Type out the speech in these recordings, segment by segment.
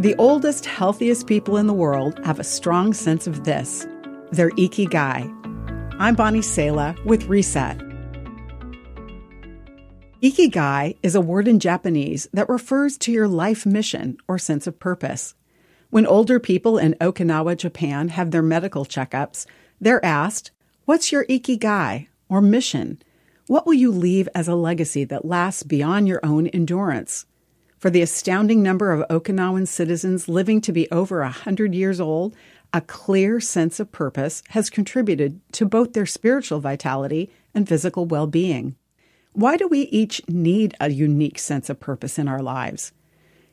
The oldest, healthiest people in the world have a strong sense of this their ikigai. I'm Bonnie Sala with Reset. Ikigai is a word in Japanese that refers to your life mission or sense of purpose. When older people in Okinawa, Japan have their medical checkups, they're asked, What's your ikigai or mission? What will you leave as a legacy that lasts beyond your own endurance? For the astounding number of Okinawan citizens living to be over a 100 years old, a clear sense of purpose has contributed to both their spiritual vitality and physical well being. Why do we each need a unique sense of purpose in our lives?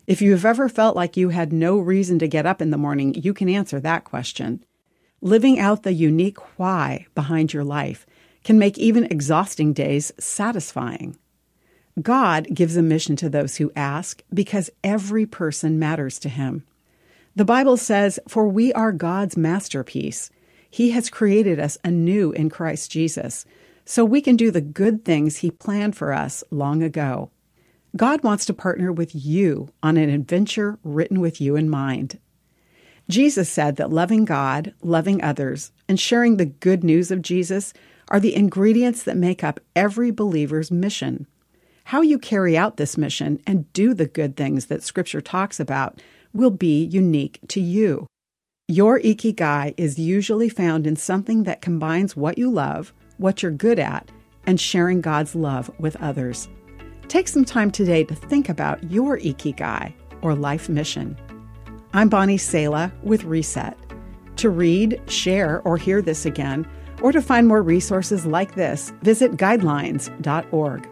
If you've ever felt like you had no reason to get up in the morning, you can answer that question. Living out the unique why behind your life can make even exhausting days satisfying. God gives a mission to those who ask because every person matters to him. The Bible says, For we are God's masterpiece. He has created us anew in Christ Jesus, so we can do the good things He planned for us long ago. God wants to partner with you on an adventure written with you in mind. Jesus said that loving God, loving others, and sharing the good news of Jesus are the ingredients that make up every believer's mission. How you carry out this mission and do the good things that Scripture talks about will be unique to you. Your ikigai is usually found in something that combines what you love, what you're good at, and sharing God's love with others. Take some time today to think about your ikigai or life mission. I'm Bonnie Sala with Reset. To read, share, or hear this again, or to find more resources like this, visit guidelines.org.